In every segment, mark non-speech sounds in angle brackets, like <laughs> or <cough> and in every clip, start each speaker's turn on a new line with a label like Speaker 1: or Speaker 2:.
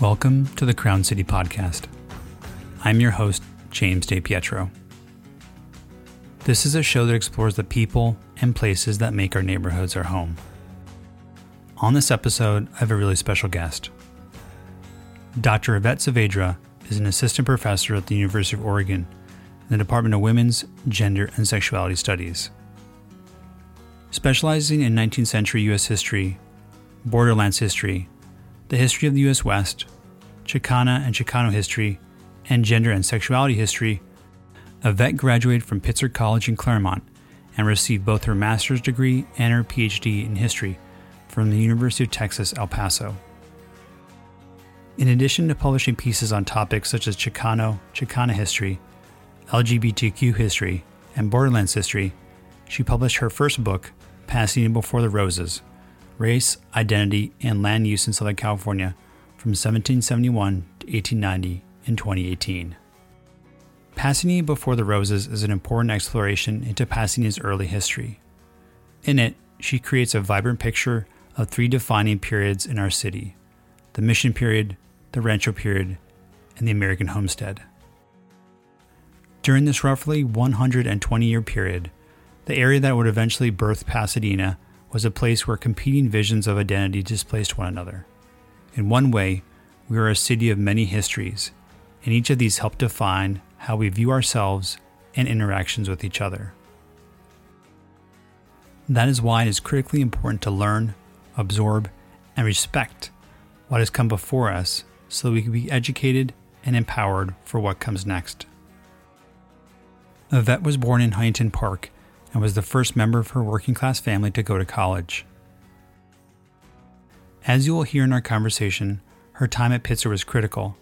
Speaker 1: Welcome to the Crown City Podcast. I'm your host, James DePietro. This is a show that explores the people and places that make our neighborhoods our home. On this episode, I have a really special guest. Dr. Yvette Saavedra is an assistant professor at the University of Oregon in the Department of Women's, Gender, and Sexuality Studies. Specializing in 19th century U.S. history, borderlands history, the history of the U.S. West, Chicana and Chicano history, and gender and sexuality history, Yvette graduated from Pitzer College in Claremont and received both her master's degree and her PhD in history from the University of Texas, El Paso. In addition to publishing pieces on topics such as Chicano, Chicana history, LGBTQ history, and Borderlands history, she published her first book, Pasadena Before the Roses Race, Identity, and Land Use in Southern California from 1771 to 1890 in 2018. Pasadena Before the Roses is an important exploration into Pasadena's early history. In it, she creates a vibrant picture of three defining periods in our city the Mission Period, the Rancho Period, and the American Homestead. During this roughly 120 year period, the area that would eventually birth Pasadena was a place where competing visions of identity displaced one another. In one way, we are a city of many histories, and each of these help define how we view ourselves and interactions with each other. That is why it is critically important to learn, absorb, and respect what has come before us so that we can be educated and empowered for what comes next. Yvette was born in Huntington Park and was the first member of her working class family to go to college. As you will hear in our conversation, her time at Pitzer was critical,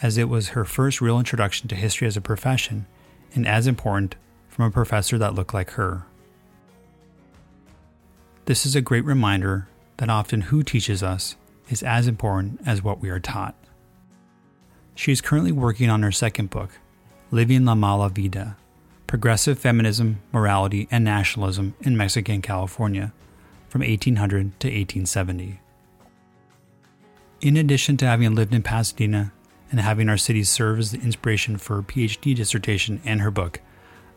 Speaker 1: as it was her first real introduction to history as a profession, and as important, from a professor that looked like her. This is a great reminder that often who teaches us is as important as what we are taught. She is currently working on her second book, Living La Mala Vida Progressive Feminism, Morality, and Nationalism in Mexican California from 1800 to 1870. In addition to having lived in Pasadena and having our city serve as the inspiration for her PhD dissertation and her book,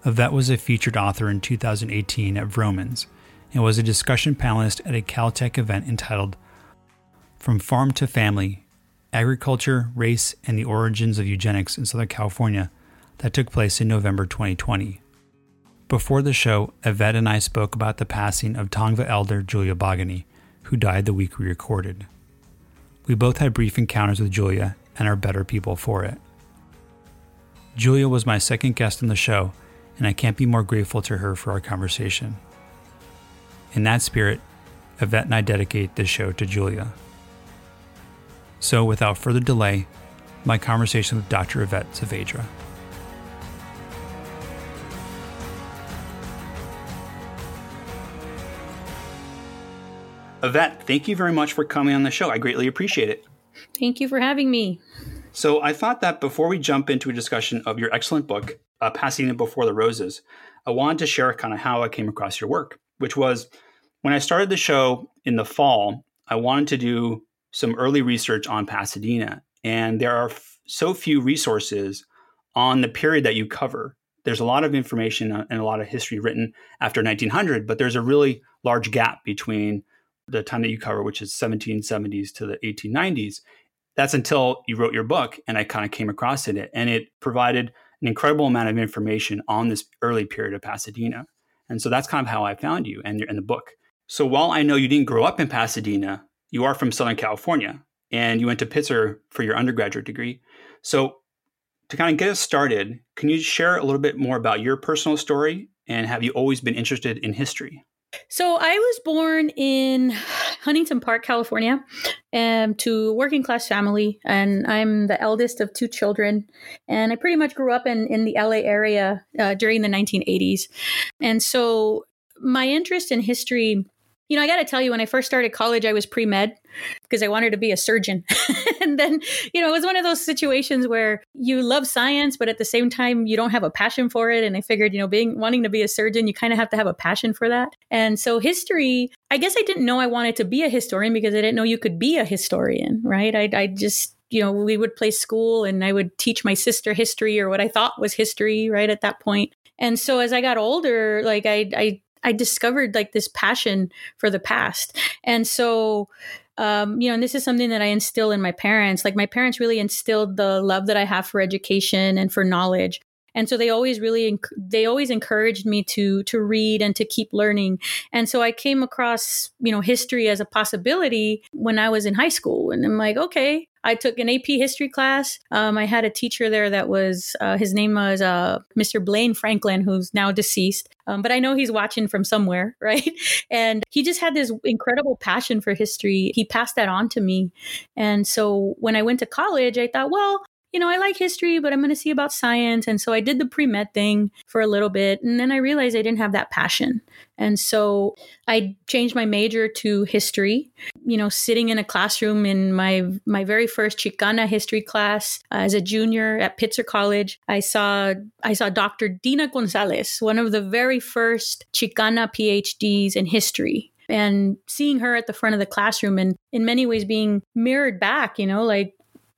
Speaker 1: Yvette was a featured author in 2018 at Vroman's and was a discussion panelist at a Caltech event entitled From Farm to Family Agriculture, Race, and the Origins of Eugenics in Southern California that took place in November 2020. Before the show, Yvette and I spoke about the passing of Tongva elder Julia Bogany, who died the week we recorded. We both had brief encounters with Julia and are better people for it. Julia was my second guest on the show, and I can't be more grateful to her for our conversation. In that spirit, Yvette and I dedicate this show to Julia. So, without further delay, my conversation with Dr. Yvette Saavedra. Yvette, thank you very much for coming on the show. I greatly appreciate it.
Speaker 2: Thank you for having me.
Speaker 1: So, I thought that before we jump into a discussion of your excellent book, uh, Pasadena Before the Roses, I wanted to share kind of how I came across your work, which was when I started the show in the fall, I wanted to do some early research on Pasadena. And there are f- so few resources on the period that you cover. There's a lot of information uh, and a lot of history written after 1900, but there's a really large gap between the time that you cover, which is 1770s to the 1890s. That's until you wrote your book, and I kind of came across it, and it provided an incredible amount of information on this early period of Pasadena. And so that's kind of how I found you and in the book. So while I know you didn't grow up in Pasadena, you are from Southern California, and you went to Pitzer for your undergraduate degree. So to kind of get us started, can you share a little bit more about your personal story and have you always been interested in history?
Speaker 2: So I was born in Huntington Park, California, um, to working class family, and I'm the eldest of two children. And I pretty much grew up in in the LA area uh, during the 1980s, and so my interest in history you know, I got to tell you, when I first started college, I was pre med because I wanted to be a surgeon. <laughs> and then, you know, it was one of those situations where you love science, but at the same time, you don't have a passion for it. And I figured, you know, being wanting to be a surgeon, you kind of have to have a passion for that. And so, history, I guess I didn't know I wanted to be a historian because I didn't know you could be a historian, right? I, I just you know, we would play school and I would teach my sister history or what I thought was history right at that point. And so as I got older, like I, I, I discovered like this passion for the past. And so, um, you know, and this is something that I instill in my parents. Like my parents really instilled the love that I have for education and for knowledge and so they always really they always encouraged me to to read and to keep learning and so i came across you know history as a possibility when i was in high school and i'm like okay I took an AP history class. Um, I had a teacher there that was, uh, his name was uh, Mr. Blaine Franklin, who's now deceased. Um, but I know he's watching from somewhere, <laughs> right? And he just had this incredible passion for history. He passed that on to me. And so when I went to college, I thought, well, you know, I like history, but I'm going to see about science. And so I did the pre med thing for a little bit. And then I realized I didn't have that passion. And so I changed my major to history. You know, sitting in a classroom in my my very first Chicana history class uh, as a junior at Pitzer College, I saw I saw Dr. Deena Gonzalez, one of the very first Chicana PhDs in history and seeing her at the front of the classroom and in many ways being mirrored back, you know, like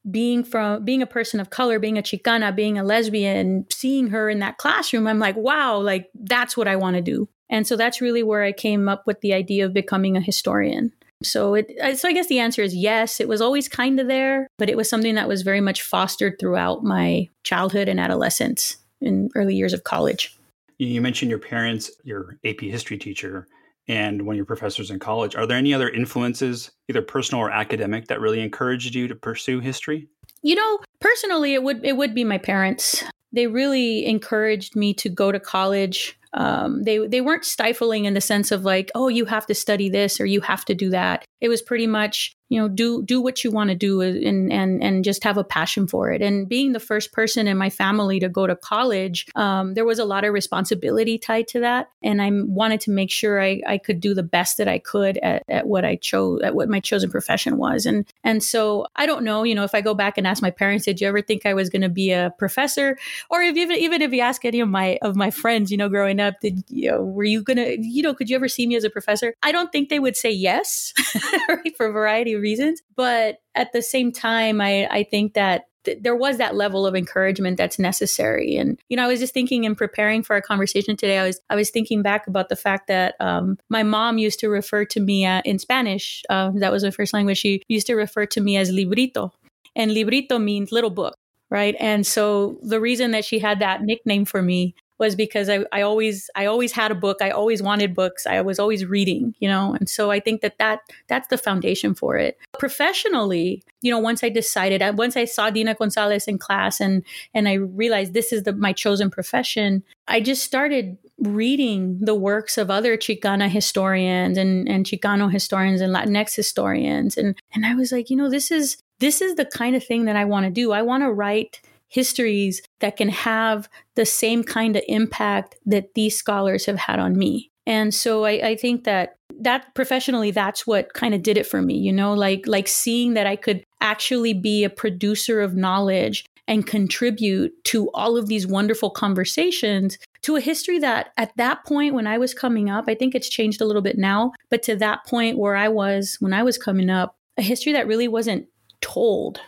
Speaker 2: being from being a person of color, being a Chicana, being a lesbian, seeing her in that classroom, I'm like, wow, like that's what I want to do. And so that's really where I came up with the idea of becoming a historian. So it uh, so I guess the answer is yes, it was always kind of there, but it was something that was very much fostered throughout my childhood and adolescence in early years of college.
Speaker 1: You mentioned your parents, your AP history teacher and one of your professors in college. Are there any other influences, either personal or academic, that really encouraged you to pursue history?
Speaker 2: You know, personally, it would it would be my parents. They really encouraged me to go to college. Um, they they weren't stifling in the sense of like, oh, you have to study this or you have to do that. It was pretty much you know do do what you want to do and and and just have a passion for it. And being the first person in my family to go to college um, there was a lot of responsibility tied to that. And i wanted to make sure I, I could do the best that i could at, at what i chose at what my chosen profession was. And and so i don't know you know if i go back and ask my parents did you ever think i was going to be a professor? Or if even even if you ask any of my of my friends you know growing up did you know were you gonna you know could you ever see me as a professor? I don't think they would say yes <laughs> right, for a variety reasons. But at the same time, I, I think that th- there was that level of encouragement that's necessary. And, you know, I was just thinking in preparing for our conversation today, I was, I was thinking back about the fact that um, my mom used to refer to me uh, in Spanish. Uh, that was my first language. She used to refer to me as librito. And librito means little book right and so the reason that she had that nickname for me was because I, I always I always had a book. I always wanted books. I was always reading, you know. And so I think that that that's the foundation for it. Professionally, you know, once I decided, once I saw Deena Gonzalez in class and and I realized this is the my chosen profession, I just started reading the works of other Chicana historians and, and Chicano historians and Latinx historians. And and I was like, you know, this is this is the kind of thing that I want to do. I want to write histories that can have the same kind of impact that these scholars have had on me. And so I, I think that that professionally, that's what kind of did it for me, you know, like like seeing that I could actually be a producer of knowledge and contribute to all of these wonderful conversations to a history that at that point when I was coming up, I think it's changed a little bit now, but to that point where I was when I was coming up, a history that really wasn't told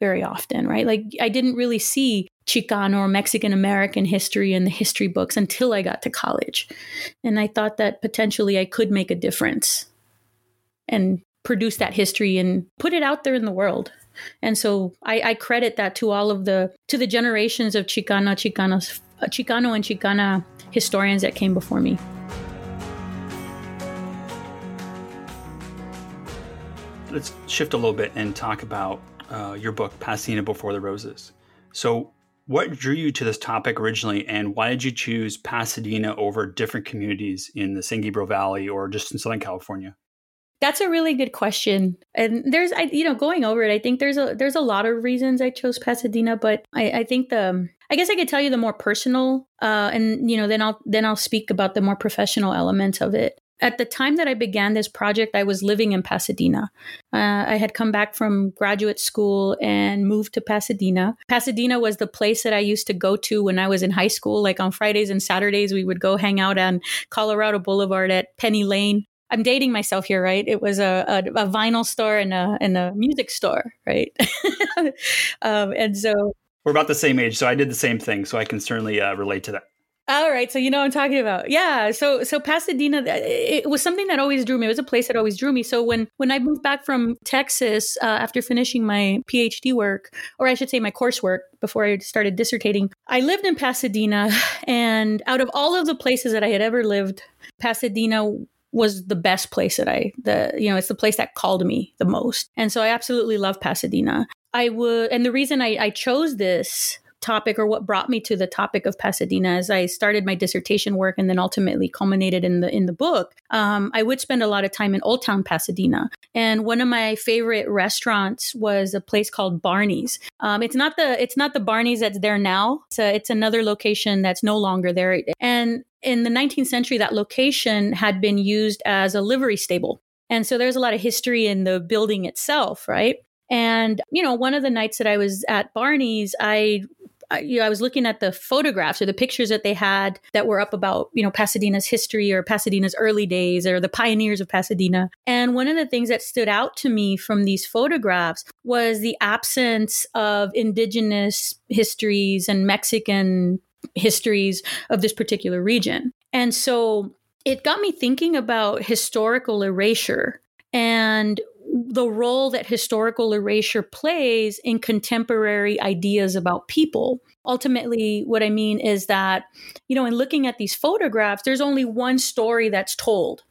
Speaker 2: very often, right? Like I didn't really see Chicano or Mexican American history in the history books until I got to college. And I thought that potentially I could make a difference and produce that history and put it out there in the world. And so I, I credit that to all of the to the generations of Chicano, Chicanos, Chicano and Chicana historians that came before me.
Speaker 1: Let's shift a little bit and talk about uh, your book, Pasadena Before the Roses. So, what drew you to this topic originally, and why did you choose Pasadena over different communities in the San Gabriel Valley or just in Southern California?
Speaker 2: That's a really good question, and there's, I, you know, going over it, I think there's a there's a lot of reasons I chose Pasadena, but I, I think the I guess I could tell you the more personal, uh, and you know, then I'll then I'll speak about the more professional elements of it at the time that I began this project, I was living in Pasadena. Uh, I had come back from graduate school and moved to Pasadena. Pasadena was the place that I used to go to when I was in high school. Like on Fridays and Saturdays, we would go hang out on Colorado Boulevard at Penny Lane. I'm dating myself here, right? It was a, a, a vinyl store and a and a music store, right? <laughs> um, and so
Speaker 1: we're about the same age, so I did the same thing, so I can certainly uh, relate to that.
Speaker 2: All right, so you know what I'm talking about. Yeah, so so Pasadena it was something that always drew me. It was a place that always drew me. So when when I moved back from Texas uh, after finishing my PhD work, or I should say my coursework before I started dissertating, I lived in Pasadena, <sighs> and out of all of the places that I had ever lived, Pasadena was the best place that I the you know it's the place that called me the most, and so I absolutely love Pasadena. I would, and the reason I, I chose this topic or what brought me to the topic of Pasadena as I started my dissertation work and then ultimately culminated in the in the book. Um, I would spend a lot of time in Old Town Pasadena, and one of my favorite restaurants was a place called Barney's. Um, it's not the it's not the Barney's that's there now. It's it's another location that's no longer there. And in the 19th century, that location had been used as a livery stable. And so there's a lot of history in the building itself, right? And, you know, one of the nights that I was at Barney's, I, you know, I was looking at the photographs or the pictures that they had that were up about, you know, Pasadena's history or Pasadena's early days or the pioneers of Pasadena. And one of the things that stood out to me from these photographs was the absence of indigenous histories and Mexican histories of this particular region. And so it got me thinking about historical erasure and the role that historical erasure plays in contemporary ideas about people. Ultimately, what I mean is that, you know, in looking at these photographs, there's only one story that's told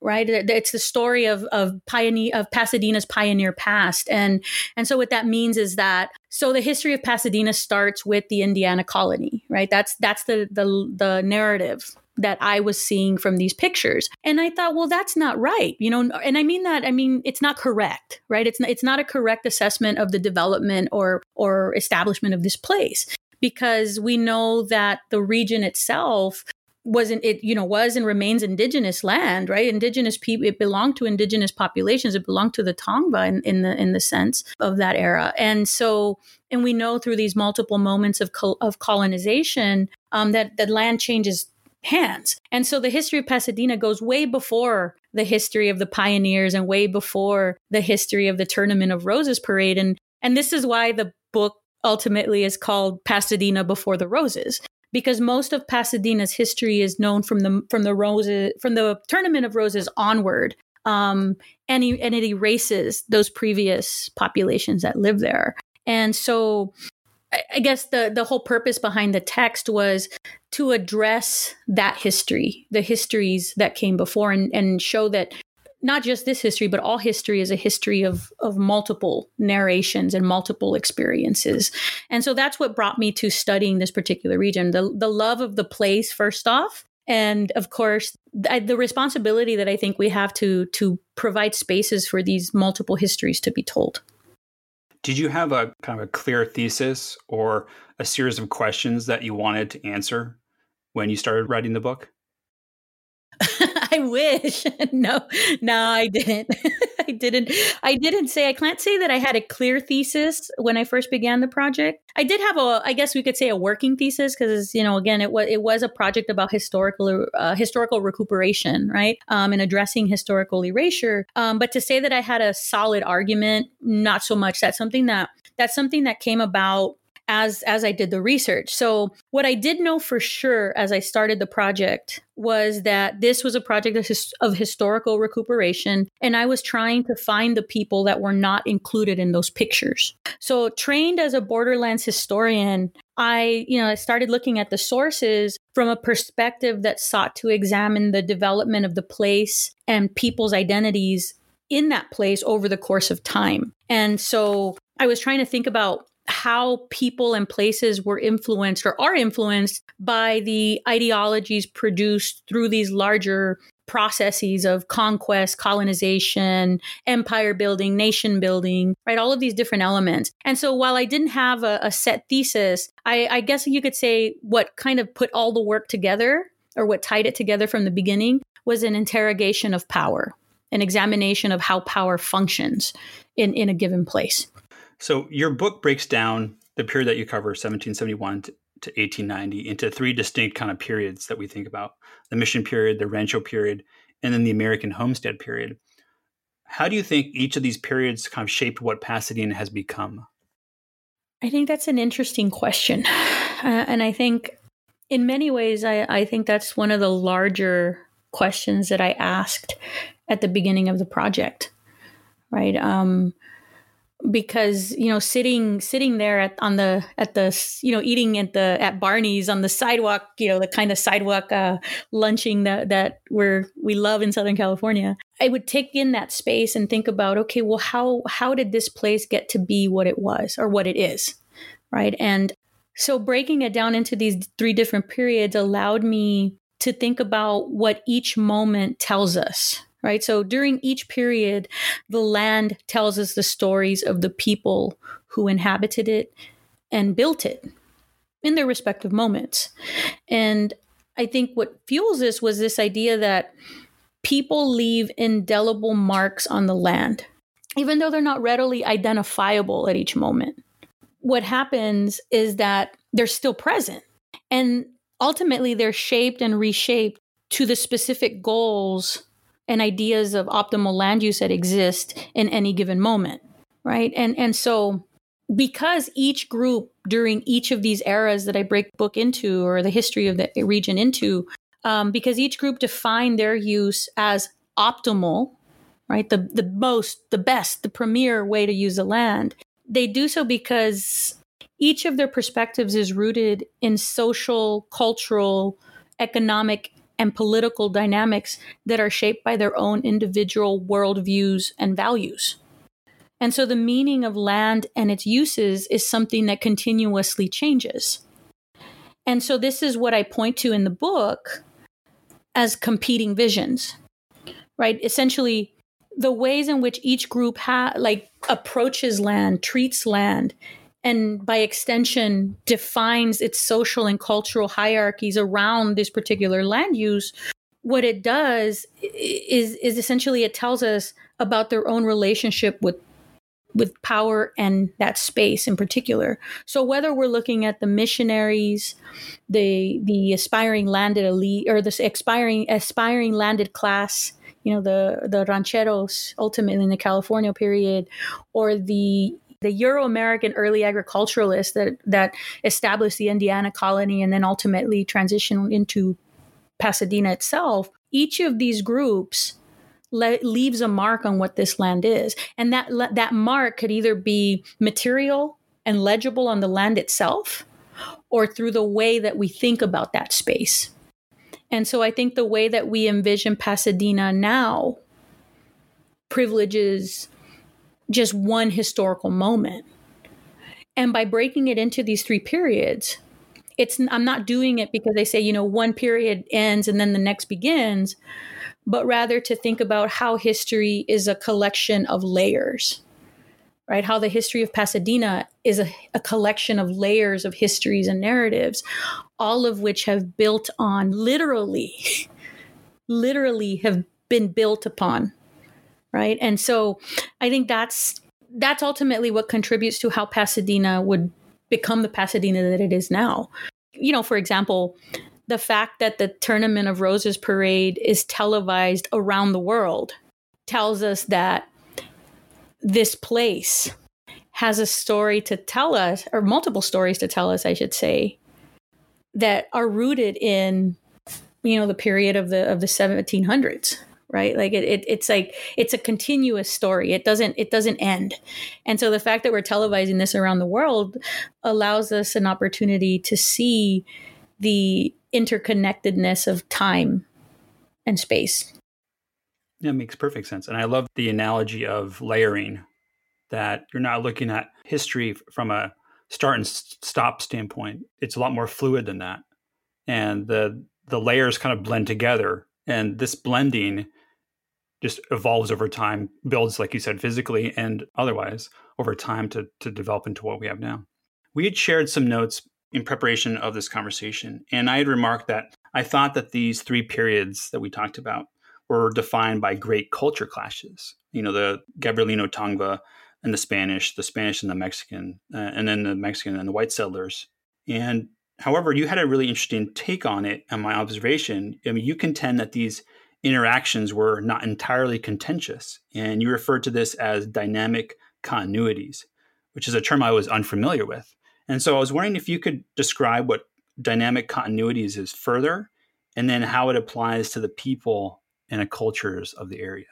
Speaker 2: right? It's the story of of pioneer of pasadena's pioneer past. And and so what that means is that so the history of pasadena starts with the indiana colony right? That's that's the the, the narrative that I was seeing from these pictures. And I thought, well, that's not right. You know, and I mean that I mean it's not correct, right? It's not, it's not a correct assessment of the development or or establishment of this place because we know that the region itself wasn't it you know was and remains indigenous land right indigenous people it belonged to indigenous populations it belonged to the tongva in, in the in the sense of that era and so and we know through these multiple moments of of colonization um, that that land changes hands. And so the history of Pasadena goes way before the history of the pioneers and way before the history of the Tournament of Roses parade. And and this is why the book ultimately is called Pasadena Before the Roses. Because most of Pasadena's history is known from the from the roses from the Tournament of Roses onward, um, and, and it erases those previous populations that live there. And so I guess the the whole purpose behind the text was to address that history, the histories that came before, and, and show that not just this history, but all history is a history of of multiple narrations and multiple experiences. And so that's what brought me to studying this particular region. The the love of the place, first off, and of course the, the responsibility that I think we have to to provide spaces for these multiple histories to be told.
Speaker 1: Did you have a kind of a clear thesis or a series of questions that you wanted to answer when you started writing the book? <laughs>
Speaker 2: I wish. <laughs> no, no, I didn't. <laughs> I didn't. I didn't say. I can't say that I had a clear thesis when I first began the project. I did have a. I guess we could say a working thesis because you know, again, it was it was a project about historical uh, historical recuperation, right? Um, and addressing historical erasure. Um, but to say that I had a solid argument, not so much. That's something that that's something that came about as as I did the research. So what I did know for sure as I started the project was that this was a project of, his, of historical recuperation and I was trying to find the people that were not included in those pictures. So trained as a borderlands historian, I, you know, I started looking at the sources from a perspective that sought to examine the development of the place and people's identities in that place over the course of time. And so I was trying to think about how people and places were influenced or are influenced by the ideologies produced through these larger processes of conquest, colonization, empire building, nation building, right? All of these different elements. And so while I didn't have a, a set thesis, I, I guess you could say what kind of put all the work together or what tied it together from the beginning was an interrogation of power, an examination of how power functions in, in a given place.
Speaker 1: So your book breaks down the period that you cover, 1771 to, to 1890, into three distinct kind of periods that we think about: the mission period, the rancho period, and then the American homestead period. How do you think each of these periods kind of shaped what Pasadena has become?
Speaker 2: I think that's an interesting question. <sighs> Uh, and I think in many ways, I, I think that's one of the larger questions that I asked at the beginning of the project, right? Um, because you know sitting sitting there at on the at the you know eating at the at Barney's on the sidewalk you know the kind of sidewalk uh, lunching that that we're we love in Southern California I would take in that space and think about okay well how how did this place get to be what it was or what it is right? And so breaking it down into these three different periods allowed me to think about what each moment tells us right? So during each period, the land tells us the stories of the people who inhabited it and built it in their respective moments. And I think what fuels this was this idea that people leave indelible marks on the land, even though they're not readily identifiable at each moment. What happens is that they're still present. And ultimately, they're shaped and reshaped to the specific goals and ideas of optimal land use that exist in any given moment right? And and so because each group during each of these eras that i break book into or the history of the region into um, because each group defined their use as optimal right? The the most the best the premier way to use the land they do so because each of their perspectives is rooted in social cultural economic and political dynamics that are shaped by their own individual worldviews and values. And so the meaning of land and its uses is something that continuously changes. And so this is what I point to in the book as competing visions, right? Essentially, the ways in which each group ha- like approaches land, treats land, and by extension defines its social and cultural hierarchies around this particular land use what it does is is essentially it tells us about their own relationship with with power and that space in particular. So whether we're looking at the missionaries, the the aspiring landed elite or the expiring aspiring landed class, you know, the the rancheros ultimately in the California period, or the the Euro American early agriculturalists that that established the Indiana colony and then ultimately transitioned into Pasadena itself. Each of these groups le- leaves a mark on what this land is, and that le- that mark could either be material and legible on the land itself, or through the way that we think about that space. And so I think the way that we envision Pasadena now privileges just one historical moment. And by breaking it into these three periods, it's I'm not doing it because they say, you know, one period ends and then the next begins, but rather to think about how history is a collection of layers. Right? How the history of Pasadena is a, a collection of layers of histories and narratives, all of which have built on literally, <laughs> literally have been built upon right? And so i think that's that's ultimately what contributes to how pasadena would become the pasadena that it is now. You know for example the fact that the tournament of roses parade is televised around the world tells us that this place has a story to tell us or multiple stories to tell us i should say that are rooted in you know the period of the of the 1700s right? Like it, it, it's like it's a continuous story. It doesn't it doesn't end. And so the fact that we're televising this around the world allows us an opportunity to see the interconnectedness of time and space.
Speaker 1: It makes perfect sense. And i love the analogy of layering that you're not looking at history from a start and stop standpoint. It's a lot more fluid than that. And the the layers kind of blend together and this blending just evolves over time, builds, like you said, physically and otherwise over time to, to develop into what we have now. We had shared some notes in preparation of this conversation, and I had remarked that I thought that these three periods that we talked about were defined by great culture clashes. You know, the Gabrielino Tongva and the Spanish, the Spanish and the Mexican, uh, and then the Mexican and the white settlers. And however, you had a really interesting take on it and my observation. I mean, you contend that these interactions were not entirely contentious. And you referred to this as dynamic continuities, which is a term I was unfamiliar with. And so I was wondering if you could describe what dynamic continuities is further and then how it applies to the people and cultures of the area.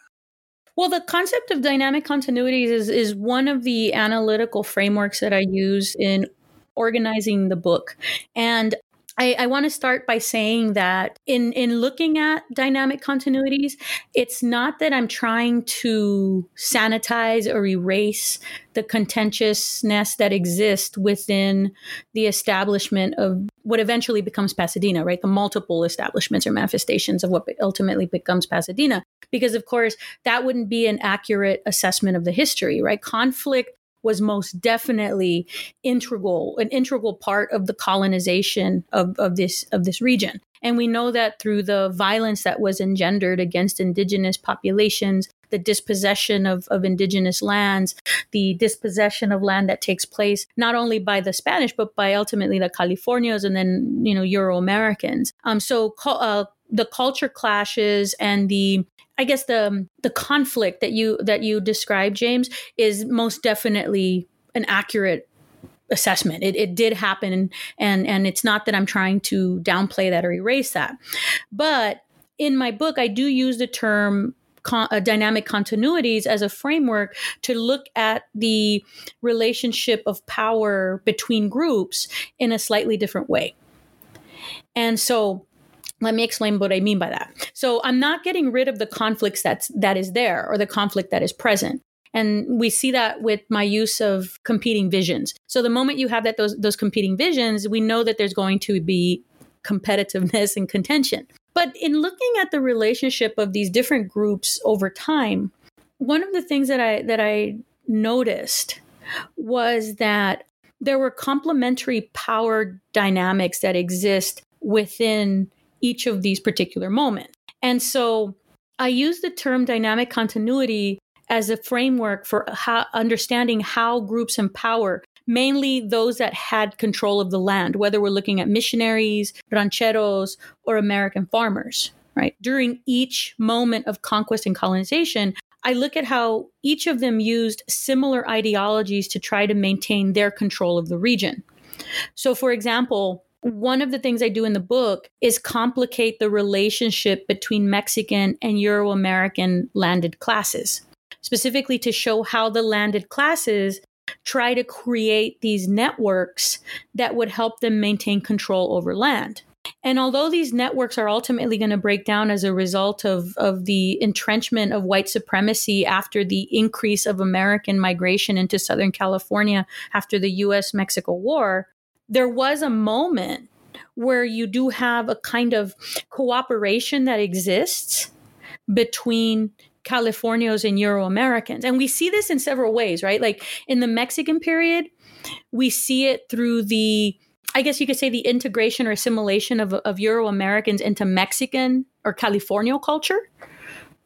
Speaker 2: Well, the concept of dynamic continuities is, is one of the analytical frameworks that I use in organizing the book. And I, I want to start by saying that in in looking at dynamic continuities, it's not that I'm trying to sanitize or erase the contentiousness that exists within the establishment of what eventually becomes Pasadena, right? The multiple establishments or manifestations of what ultimately becomes Pasadena. Because, of course, that wouldn't be an accurate assessment of the history, right? Conflict was most definitely integral, an integral part of the colonization of, of this of this region. And we know that through the violence that was engendered against indigenous populations, the dispossession of, of indigenous lands, the dispossession of land that takes place not only by the Spanish, but by ultimately the Californios and then, you know, Euro Americans. Um, so uh, the culture clashes and the I guess the the conflict that you that you described, James, is most definitely an accurate assessment. It, it did happen, and and it's not that I'm trying to downplay that or erase that, but in my book, I do use the term Con, uh, dynamic continuities as a framework to look at the relationship of power between groups in a slightly different way. And so let me explain what I mean by that. So I'm not getting rid of the conflicts that's that is there or the conflict that is present. And we see that with my use of competing visions. So the moment you have that those those competing visions, we know that there's going to be competitiveness and contention. But in looking at the relationship of these different groups over time, one of the things that I that I noticed was that there were complementary power dynamics that exist within each of these particular moments. And so I use the term dynamic continuity as a framework for how, understanding how groups empower mainly those that had control of the land, whether we're looking at missionaries, rancheros, or American farmers, right? During each moment of conquest and colonization, I look at how each of them used similar ideologies to try to maintain their control of the region. So, for example, one of the things I do in the book is complicate the relationship between Mexican and Euro American landed classes, specifically to show how the landed classes try to create these networks that would help them maintain control over land. And although these networks are ultimately going to break down as a result of, of the entrenchment of white supremacy after the increase of American migration into Southern California after the US Mexico War, there was a moment where you do have a kind of cooperation that exists between Californios and Euro Americans. And we see this in several ways, right? Like in the Mexican period, we see it through the, I guess you could say, the integration or assimilation of, of Euro Americans into Mexican or Californio culture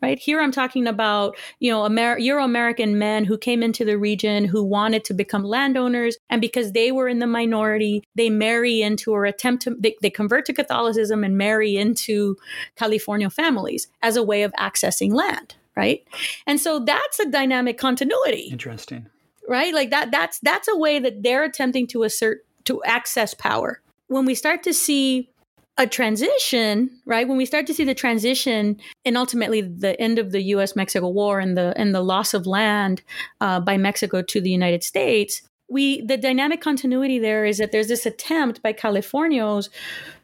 Speaker 2: right? Here i'm talking about you know Amer- euro-american men who came into the region who wanted to become landowners and because they were in the minority they marry into or attempt to they, they convert to catholicism and marry into california families as a way of accessing land right? And so that's a dynamic continuity.
Speaker 1: Interesting.
Speaker 2: Right? Like that that's that's a way that they're attempting to assert to access power. When we start to see a transition, right? When we start to see the transition and ultimately the end of the U.S. Mexico War and the and the loss of land uh, by Mexico to the United States, we the dynamic continuity there is that there's this attempt by Californios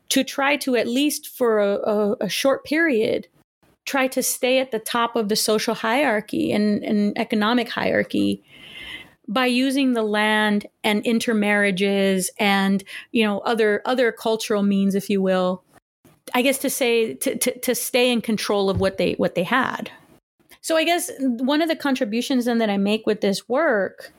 Speaker 2: to try to at least for a, a, a short period try to stay at the top of the social hierarchy and, and economic hierarchy by using the land and intermarriages and you know other other cultural means if you will i guess to say to, to, to stay in control of what they what they had so i guess one of the contributions then that i make with this work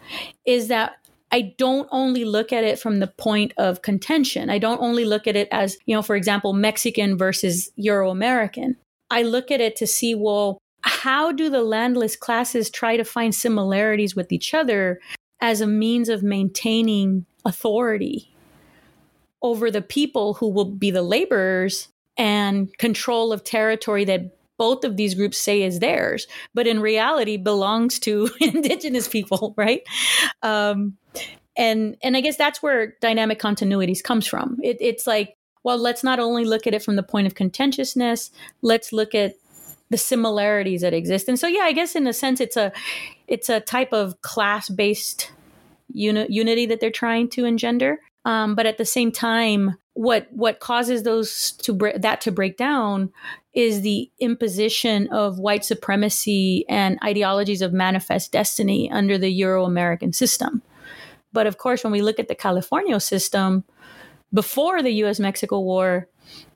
Speaker 2: is that I don't only look at it from the point of contention. I don't only look at it as, you know, for example, Mexican versus Euro American. I look at it to see, well, how do the landless classes try to find similarities with each other as a means of maintaining authority over the people who will be the laborers and control of territory that both of these groups say is theirs, but in reality belongs to <laughs> indigenous people, right? Um, and and I guess that's where dynamic continuities comes from. It, it's like, well, let's not only look at it from the point of contentiousness, let's look at the similarities that exist. And so, yeah, I guess in a sense, it's a it's a type of class based uni- unity that they're trying to engender. Um, but at the same time, what what causes those to that to break down is the imposition of white supremacy and ideologies of manifest destiny under the Euro American system. But of course, when we look at the Californio system, before the US Mexico War,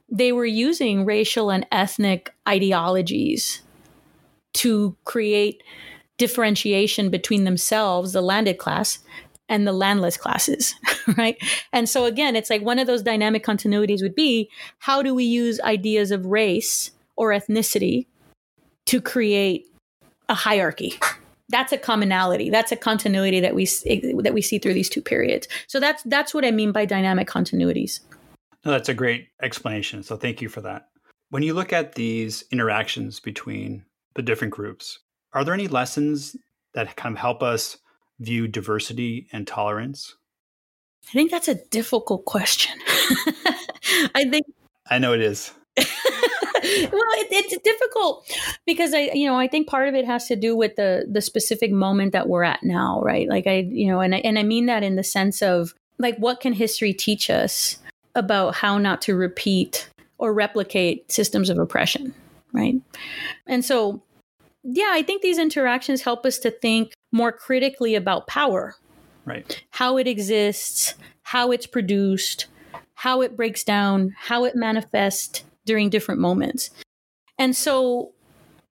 Speaker 2: they were using racial and ethnic ideologies to create differentiation between themselves, the landed class, and the landless classes, <laughs> right? And so again, it's like one of those dynamic continuities would be how do we use ideas of race or ethnicity to create a hierarchy? That's a commonality. That's a continuity that we that we see through these two periods. So that's that's what I mean by dynamic continuities.
Speaker 1: No, that's a great explanation. So thank you for that. When you look at these interactions between the different groups, are there any lessons that kind of help us view diversity and tolerance?
Speaker 2: I think that's a difficult question. <laughs> I think
Speaker 1: I know it is. <laughs>
Speaker 2: well, it, it's difficult because I, you know, I think part of it has to do with the the specific moment that we're at now, right? Like I, you know, and I, and I mean that in the sense of like what can history teach us about how not to repeat or replicate systems of oppression, right? And so yeah, I think these interactions help us to think more critically about power.
Speaker 1: Right.
Speaker 2: How it exists, how it's produced, how it breaks down, how it manifests during different moments. And so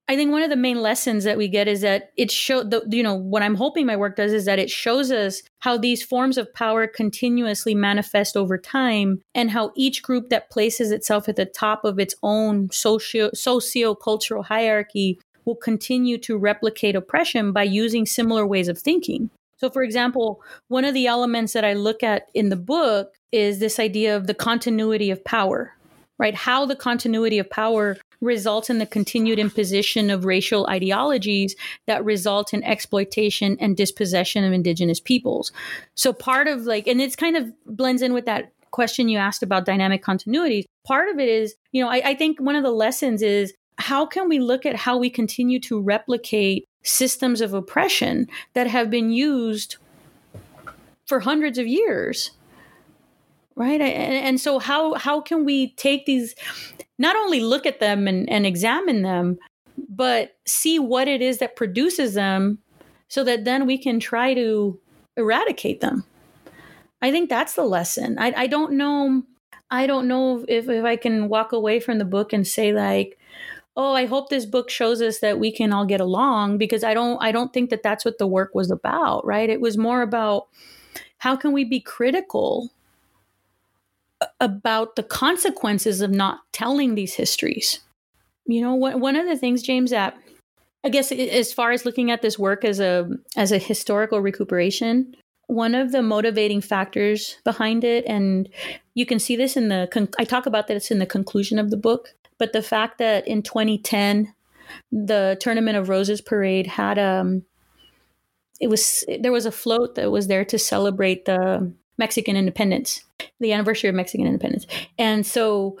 Speaker 2: I think one of the main lessons that we get is that it show the you know what I'm hoping my work does is that it shows us how these forms of power continuously manifest over time and how each group that places itself at the top of its own socio socio cultural hierarchy will continue to replicate oppression by using similar ways of thinking. So, for example, one of the elements that I look at in the book is this idea of the continuity of power, right? How the continuity of power results in the continued imposition of racial ideologies that result in exploitation and dispossession of indigenous peoples. So, part of like, and it's kind of blends in with that question you asked about dynamic continuities. Part of it is, you know, I, I think one of the lessons is how can we look at how we continue to replicate systems of oppression that have been used for hundreds of years right? And, and, so how how can we take these not only look at them and, and examine them but see what it is that produces them so that then we can try to eradicate them? I think that's the lesson. I, I don't know i don't know if, if i can walk away from the book and say like oh i hope this book shows us that we can all get along because i don't i don't think that that's what the work was about right? It was more about how can we be critical about the consequences of not telling these histories. You know one of the things james that i guess as far as looking at this work as a as a historical recuperation one of the motivating factors behind it and you can see this in the i talk about this in the conclusion of the book but the fact that in 2010, the Tournament of Roses parade had um, it was there was a float that was there to celebrate the Mexican independence, the anniversary of Mexican independence, and so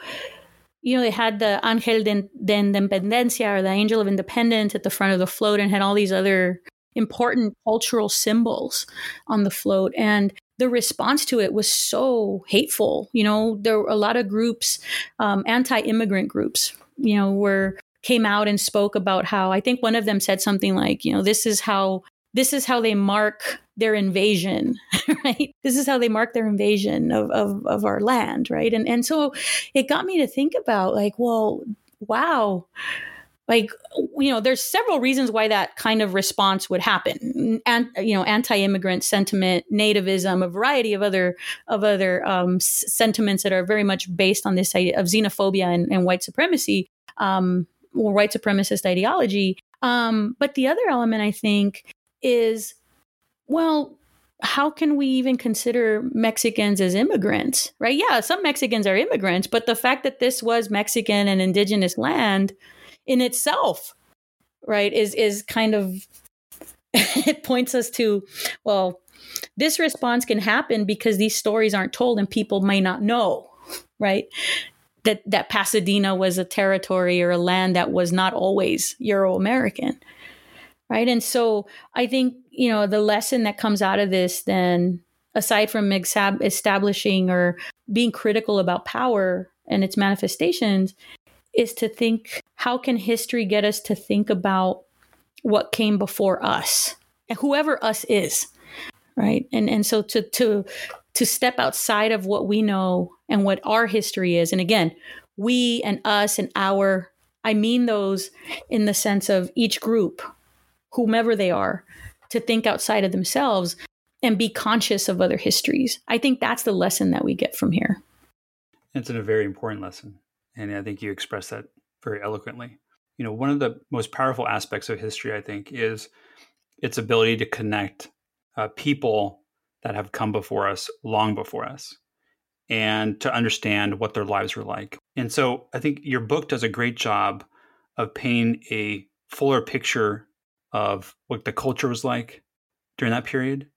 Speaker 2: you know, they had the Ángel de, de Independencia or the Angel of Independence at the front of the float and had all these other important cultural symbols on the float. And the response to it was so hateful. You know, there were a lot of groups, um, anti-immigrant groups, you know, were came out and spoke about how I think one of them said something like, you know, this is how this is how they mark their invasion, <laughs> right? This is how they mark their invasion of, of, of our land, right? And and so it got me to think about like, well, wow, like you know there's several reasons why that kind of response would happen and you know anti-immigrant sentiment nativism a variety of other of other um, sentiments that are very much based on this idea of xenophobia and, and white supremacy um, or white supremacist ideology um, but the other element i think is well how can we even consider Mexicans as immigrants, right? Yeah, some Mexicans are immigrants, but the fact that this was Mexican and indigenous land in itself, right, is is kind of <laughs> it points us to, well, this response can happen because these stories aren't told and people may not know, right? That that Pasadena was a territory or a land that was not always Euro American. Right. And so I think, you know, the lesson that comes out of this then aside from establishing or being critical about power and its manifestations is to think how can history get us to think about what came before us and whoever us is right and and so to to to step outside of what we know and what our history is and again we and us and our i mean those in the sense of each group whomever they are to think outside of themselves and be conscious of other histories. I think that's the lesson that we get from here.
Speaker 1: It's a very important lesson and i think you express that very eloquently. You know one of the most powerful aspects of history i think is its ability to connect uh, people that have come before us long before us and to understand what their lives were like. And so i think your book does a great job of painting a fuller picture of what the culture was like during that period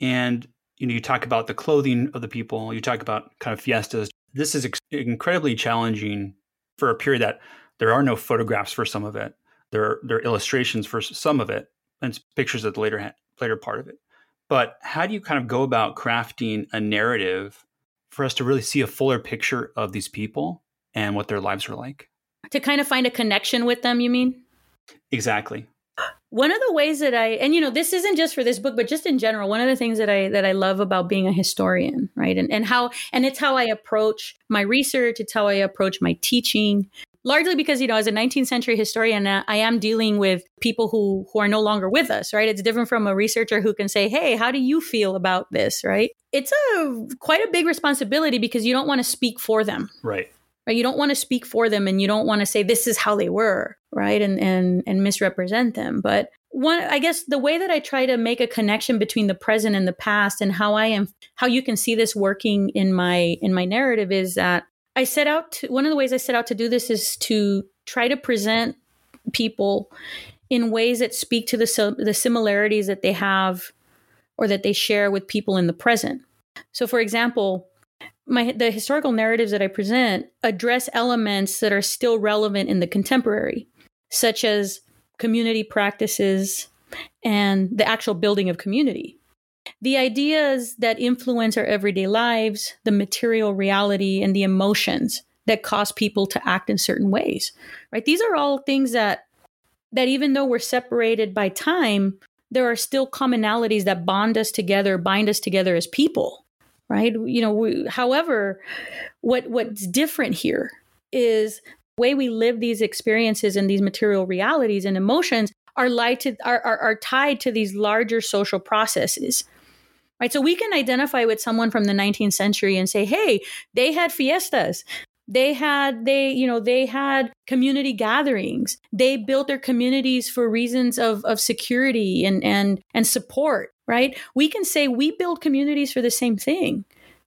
Speaker 1: and you know you talk about the clothing of the people you talk about kind of fiestas this is ex- incredibly challenging for a period that there are no photographs for some of it. There are, there are illustrations for some of it and pictures of the later later part of it. But how do you kind of go about crafting a narrative for us to really see a fuller picture of these people and what their lives were like?
Speaker 2: To kind of find a connection with them, you mean?
Speaker 1: Exactly.
Speaker 2: One of the ways that I and you know this isn't just for this book but just in general one of the things that I that I love about being a historian right? And and how and it's how I approach my research. It's how I approach my teaching largely because you know as a 19th century historian uh, i am dealing with people who who are no longer with us right? It's different from a researcher who can say hey how do you feel about this? Right? It's a quite a big responsibility because you don't want to speak for them.
Speaker 1: Right
Speaker 2: right? You don't want to speak for them and you don't want to say this is how they were right? And and and misrepresent them. But one i guess the way that i try to make a connection between the present and the past and how i am how you can see this working in my in my narrative is that I set out to, one of the ways I set out to do this is to try to present people in ways that speak to the the similarities that they have or that they share with people in the present. So for example, my the historical narratives that I present address elements that are still relevant in the contemporary, such as community practices and the actual building of community. The ideas that influence our everyday lives, the material reality, and the emotions that cause people to act in certain ways, right? These are all things that that even though we're separated by time, there are still commonalities that bond us together, bind us together as people, right? You know, we, however, what what's different here is the way we live these experiences and these material realities and emotions are, to, are, are, are tied to these larger social processes right so we can identify with someone from the 19th century and say hey they had fiestas they had they you know they had community gatherings they built their communities for reasons of of security and and and support right we can say we build communities for the same thing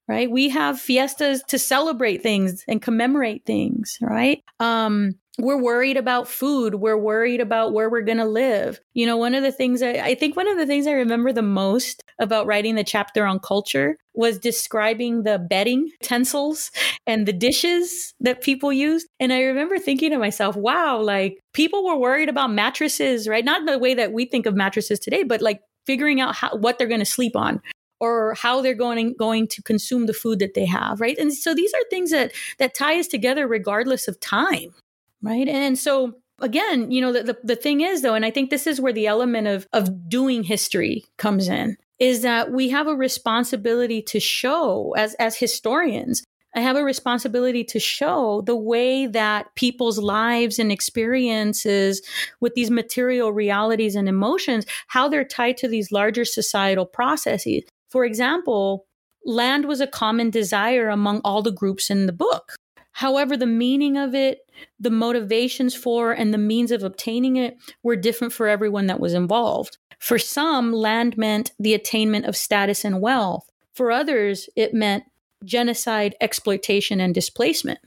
Speaker 2: right we have fiestas to celebrate things and commemorate things right um we're worried about food. We're worried about where we're going to live. You know, one of the things I, I, think one of the things I remember the most about writing the chapter on culture was describing the bedding utensils and the dishes that people used. And I remember thinking to myself, wow, like people were worried about mattresses, right? Not the way that we think of mattresses today, but like figuring out how, what they're going to sleep on or how they're going going to consume the food that they have right and so these are things that that tie us together regardless of time right and so again you know the, the, the thing is though and i think this is where the element of of doing history comes in is that we have a responsibility to show as as historians I have a responsibility to show the way that people's lives and experiences with these material realities and emotions, how they're tied to these larger societal processes. For example, land was a common desire among all the groups in the book. However, the meaning of it, the motivations for, and the means of obtaining it were different for everyone that was involved. For some, land meant the attainment of status and wealth. For others, it meant genocide, exploitation, and displacement.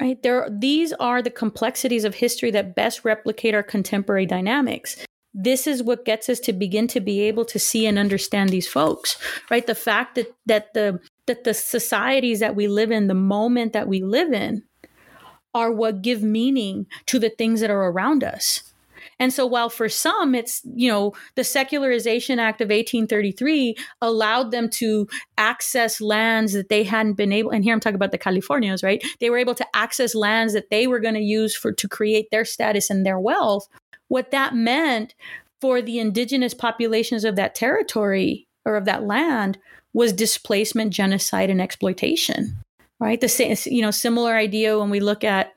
Speaker 2: right there these are the complexities of history that best replicate our contemporary dynamics this is what gets us to begin to be able to see and understand these folks right the fact that that the that the societies that we live in the moment that we live in are what give meaning to the things that are around us and so while for some it's, you know, the Secularization Act of 1833 allowed them to access lands that they hadn't been able and here I'm talking about the Californios, right? They were able to access lands that they were going to use for to create their status and their wealth. What that meant for the indigenous populations of that territory or of that land was displacement, genocide, and exploitation. Right, the same, you know, similar idea when we look at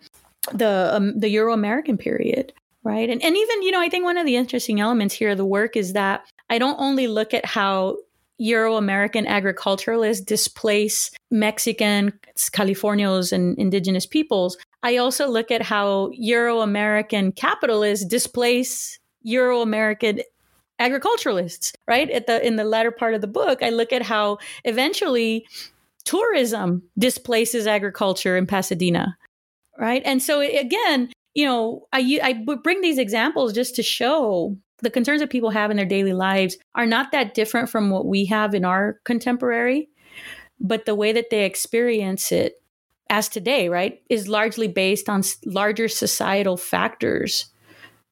Speaker 2: the um, the Euro American period, right? And and even you know, I think one of the interesting elements here of the work is that I don't only look at how Euro American agriculturalists displace Mexican, Californios, and indigenous peoples. I also look at how Euro American capitalists displace Euro American agriculturalists, right? At the in the latter part of the book, I look at how eventually tourism displaces agriculture in Pasadena, right? And so again, you know, I I bring these examples just to show the concerns that people have in their daily lives are not that different from what we have in our contemporary, but the way that they experience it as today, right, is largely based on larger societal factors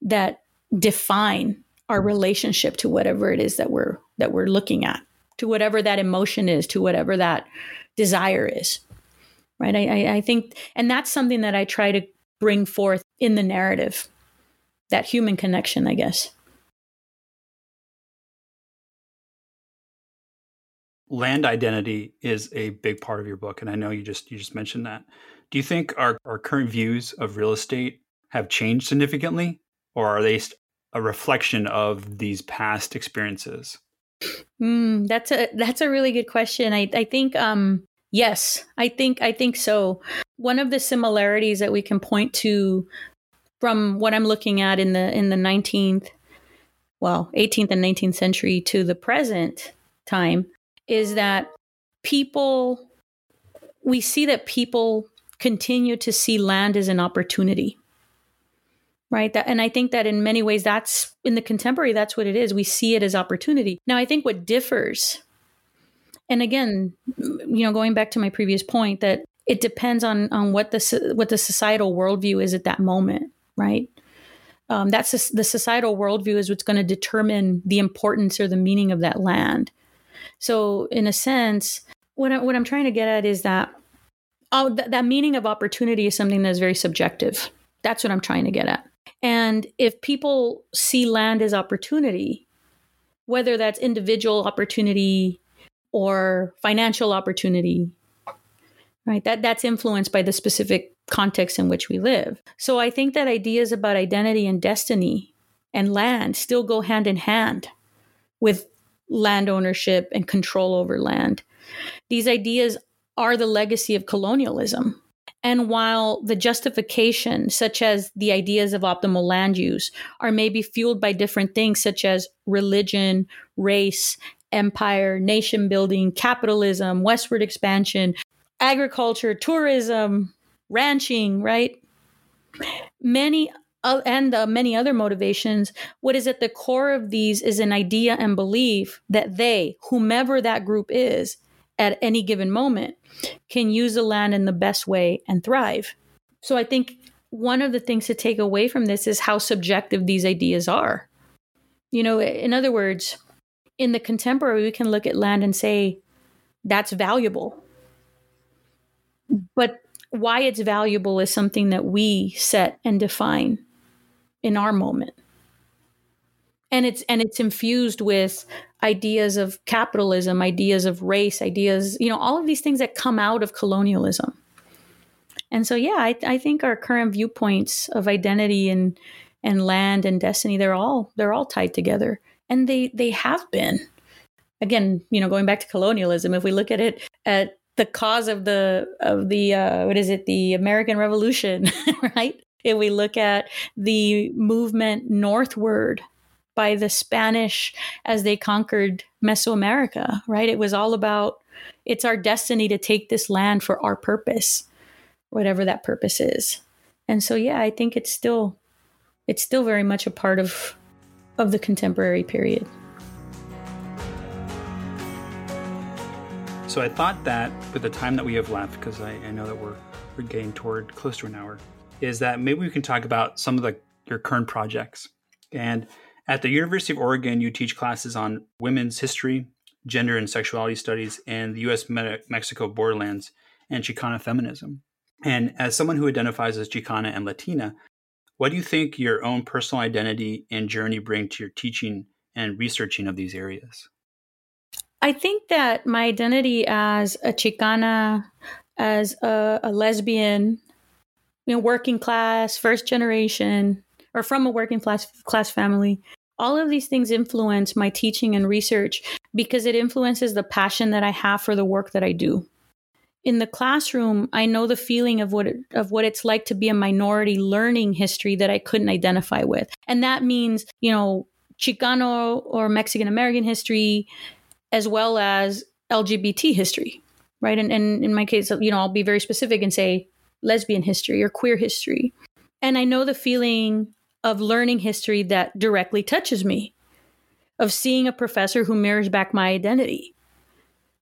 Speaker 2: that define our relationship to whatever it is that we're that we're looking at, to whatever that emotion is, to whatever that desire is. Right. I, I think and that's something that I try to bring forth in the narrative that human connection, I guess.
Speaker 1: Land identity is a big part of your book, and I know you just you just mentioned that. Do you think our, our current views of real estate have changed significantly, or are they a reflection of these past experiences?
Speaker 2: Mm, that's a that's a really good question. I I think um, yes, I think I think so. One of the similarities that we can point to from what I'm looking at in the in the 19th, well, 18th and 19th century to the present time is that people we see that people continue to see land as an opportunity right that and i think that in many ways that's in the contemporary that's what it is we see it as opportunity now i think what differs and again you know going back to my previous point that it depends on on what the what the societal worldview is at that moment right? Um, that's the societal worldview is what's going to determine the importance or the meaning of that land. So, in a sense, what, I, what I'm trying to get at is that oh, th- that meaning of opportunity is something that's very subjective. That's what I'm trying to get at. And if people see land as opportunity, whether that's individual opportunity or financial opportunity, right? That that's influenced by the specific context in which we live. So I think that ideas about identity and destiny and land still go hand in hand with land ownership and control over land. These ideas are the legacy of colonialism. And while the justification, such as the ideas of optimal land use, are maybe fueled by different things such as religion, race, empire, nation building, capitalism, westward expansion, agriculture, tourism, ranching, right? Many uh, and uh, many other motivations, what is at the core of these is an idea and belief that they, whomever that group is at any given moment, can use the land in the best way and thrive. So I think one of the things to take away from this is how subjective these ideas are. You know, in other words, in the contemporary, we can look at land and say, that's valuable. But why it's valuable is something that we set and define in our moment and it's and it's infused with ideas of capitalism ideas of race ideas you know all of these things that come out of colonialism. And so yeah i, I think our current viewpoints of identity and and land and destiny they're all they're all tied together. And they they have been. Again you know going back to colonialism if we look at it at the cause of the of the uh, what is it? The American Revolution, <laughs> right? If we look at the movement northward by the Spanish as they conquered Mesoamerica, right? It was all about it's our destiny to take this land for our purpose, whatever that purpose is. And so yeah, I think it's still it's still very much a part of of the contemporary period.
Speaker 1: So I thought that with the time that we have left, because I, I, know that we're we're getting toward close to an hour, is that maybe we can talk about some of the your current projects. And at the University of Oregon, you teach classes on women's history, gender and sexuality studies, and the U.S. Mexico borderlands and Chicana feminism. And as someone who identifies as Chicana and Latina, what do you think your own personal identity and journey bring to your teaching and researching of these areas?
Speaker 2: I think that my identity as a Chicana, as a, a lesbian, you know, working class, first generation, or from a working class class family, all of these things influence my teaching and research because it influences the passion that I have for the work that I do. In the classroom, I know the feeling of what it, of what it's like to be a minority learning history that I couldn't identify with, and that means you know Chicano or Mexican American history, as well as LGBT history, right? And, and in my case, you know, I'll be very specific and say lesbian history or queer history, and I know the feeling of learning history that directly touches me, of seeing a professor who mirrors back my identity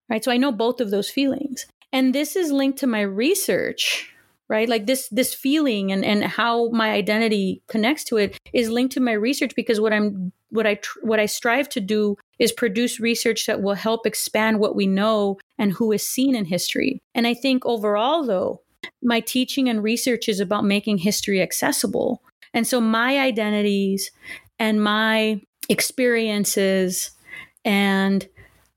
Speaker 2: right? So i know both of those feelings. And this is linked to my research right? Like this this feeling and and how my identity connects to it is linked to my research because what i'm what i tr- what i strive to do is produce research that will help expand what we know and who is seen in history. And i think overall though my teaching and research is about making history accessible and so my identities and my experiences and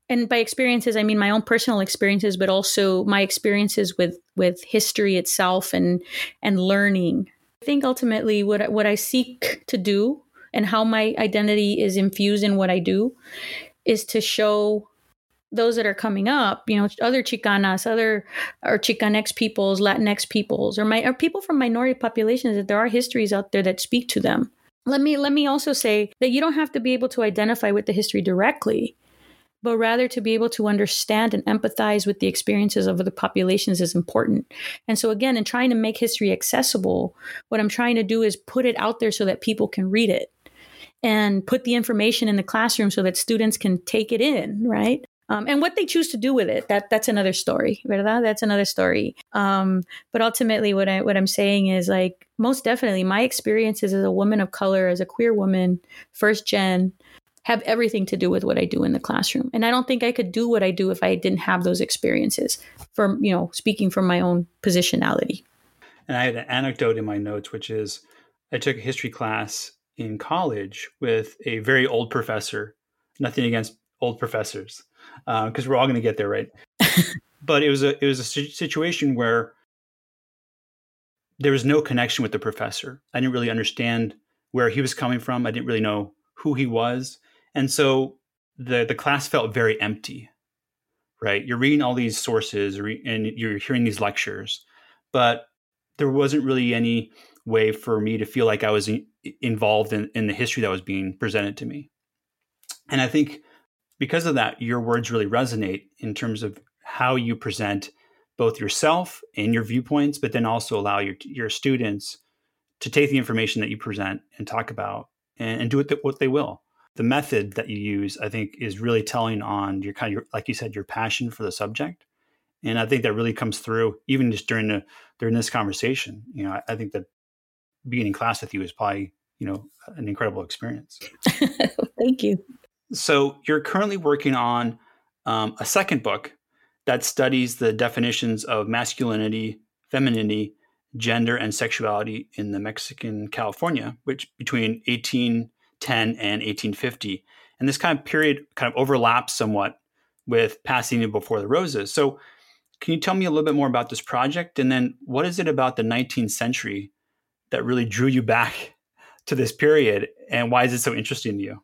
Speaker 2: and by experiences i mean my own personal experiences but also my experiences with with history itself and and learning. I think ultimately what what i seek to do and how my identity is infused in what i do is to show those that are coming up, you know, other Chicanas, other or Chicanx peoples, Latinx peoples, or my or people from minority populations that there are histories out there that speak to them. Let me let me also say that you don't have to be able to identify with the history directly but rather to be able to understand and empathize with the experiences of the populations is important. And so, again, in trying to make history accessible, what I'm trying to do is put it out there so that people can read it and put the information in the classroom so that students can take it in, right? Um, and what they choose to do with it, that that's another story, ¿verdad? That's another story. Um, but ultimately, what I what I'm saying is like most definitely, my experiences as a woman of color, as a queer woman, first gen, have everything to do with what I do in the classroom. And I don't think I could do what I do if I didn't have those experiences from, you know, speaking from my own positionality.
Speaker 1: And I had an anecdote in my notes, which is I took a history class in college with a very old professor. Nothing against old professors, because uh, we're all going to get there, right? but it was a it was a situation where there was no connection with the professor. I didn't really understand where he was coming from. I didn't really know who he was. And so the the class felt very empty, right? You're reading all these sources and you're hearing these lectures, but there wasn't really any way for me to feel like I was in, involved in, in the history that was being presented to me. And I think because of that, your words really resonate in terms of how you present both yourself and your viewpoints, but then also allow your your students to take the information that you present and talk about and, and do it what they will the method that you use, I think, is really telling on your kind of, your, like you said, your passion for the subject. And I think that really comes through even just during the during this conversation. You know, I, I think that being in class with you is probably you know an incredible experience. <laughs>
Speaker 2: Thank you.
Speaker 1: So you're currently working on um, a second book that studies the definitions of masculinity, femininity, gender, and sexuality in the Mexican California, which between 1810 and 1850. And this kind of period kind of overlaps somewhat with Pasadena Before the Roses. So, can you tell me a little bit more about this project? And then, what is it about the 19th century that really drew you back <laughs> to this period? And why is it so interesting to you?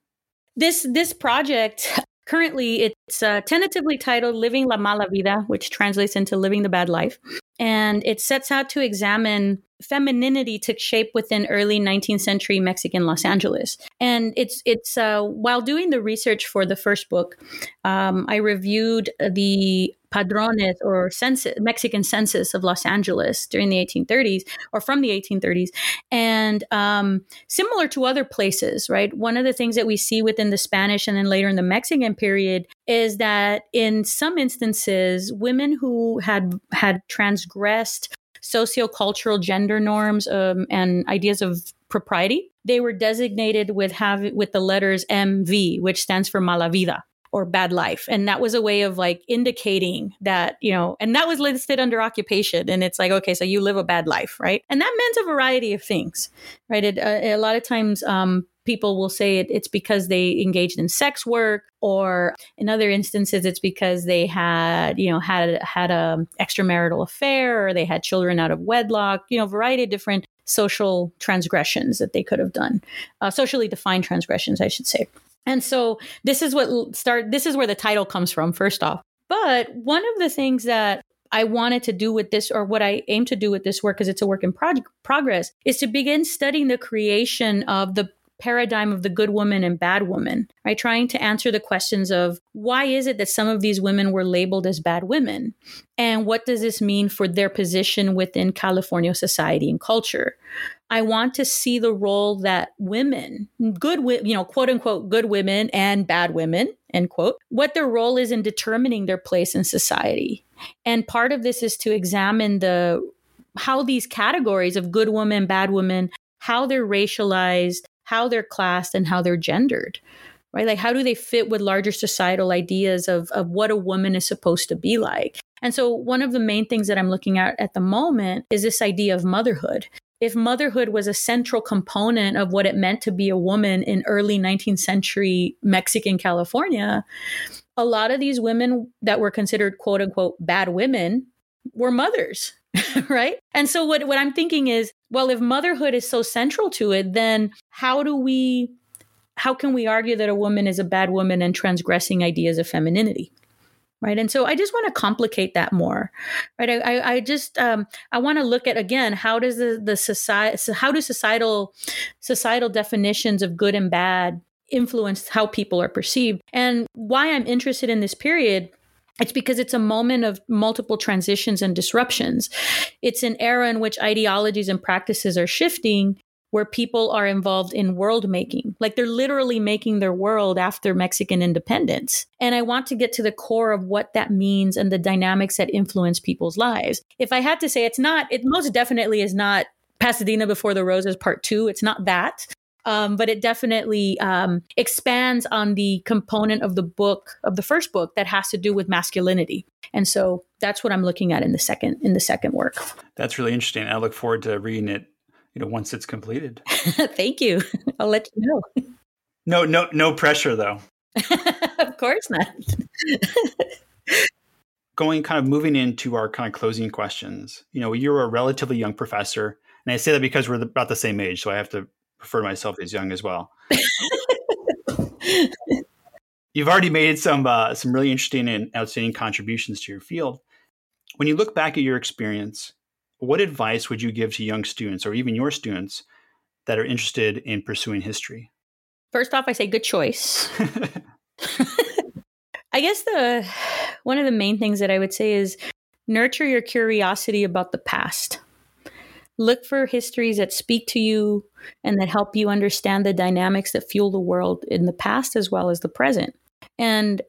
Speaker 2: This this project currently it's uh, tentatively titled "Living la Mala Vida," which translates into "Living the Bad Life," and it sets out to examine femininity took shape within early 19th century Mexican Los Angeles. And it's it's uh, while doing the research for the first book, um, I reviewed the padrones or census, Mexican census of Los Angeles during the 1830s or from the 1830s. And um, similar to other places, right? One of the things that we see within the Spanish and then later in the Mexican period is that in some instances, women who had had transgressed sociocultural gender norms um, and ideas of propriety, they were designated with have with the letters MV, which stands for mala vida or bad life. And that was a way of like indicating that, you know, and that was listed under occupation. And it's like, okay, so you live a bad life, right? And that meant a variety of things, right? It, uh, a lot of times, um, people will say it, it's because they engaged in sex work or in other instances it's because they had you know had had a extramarital affair or they had children out of wedlock you know variety of different social transgressions that they could have done uh, socially defined transgressions i should say and so this is what start this is where the title comes from first off. But one of the things that I wanted to do with this, or what I aim to do with this work, because it's a work in prog- progress, is to begin studying the creation of the paradigm of the good woman and bad woman, right? Trying to answer the questions of why is it that some of these women were labeled as bad women? And what does this mean for their position within California society and culture? I want to see the role that women, good, you know, quote unquote, good women and bad women, end quote, what their role is in determining their place in society. And part of this is to examine the how these categories of good woman, bad woman, how they're racialized, how they're classed and how they're gendered right? Like how do they fit with larger societal ideas of, of what a woman is supposed to be like? And so one of the main things that i'm looking at at the moment is this idea of motherhood. If motherhood was a central component of what it meant to be a woman in early 19th century mexican california a lot of these women that were considered quote unquote bad women were mothers <laughs> right? And so what what I'm thinking is, well, if motherhood is so central to it, then how do we how can we argue that a woman is a bad woman and transgressing ideas of femininity? Right. And so I just want to complicate that more. Right. I, I, I just um, I want to look at again how does the, the society how do societal societal definitions of good and bad influence how people are perceived? And why I'm interested in this period it's because it's a moment of multiple transitions and disruptions. It's an era in which ideologies and practices are shifting, where people are involved in world making. Like they're literally making their world after Mexican independence. And I want to get to the core of what that means and the dynamics that influence people's lives. If I had to say, it's not, it most definitely is not Pasadena Before the Roses Part Two. It's not that um, but it definitely um, expands on the component of the book of the first book that has to do with masculinity. And so that's what i'm looking at in the second in the second work.
Speaker 1: That's really interesting. I look forward to reading it you know once it's completed. <laughs>
Speaker 2: Thank you. <laughs> I'll let you know.
Speaker 1: No no no pressure though. <laughs>
Speaker 2: Of course not.
Speaker 1: Going kind of moving into our kind of closing questions. You know you're a relatively young professor and i say that because we're about the same age so i have to refer to myself as young as well. <laughs> You've already made some uh, some really interesting and outstanding contributions to your field. When you look back at your experience, what advice would you give to young students or even your students that are interested in pursuing history?
Speaker 2: First off, I say good choice. <laughs> I guess the one of the main things that I would say is nurture your curiosity about the past. Look for histories that speak to you and that help you understand the dynamics that fuel the world in the past as well as the present. And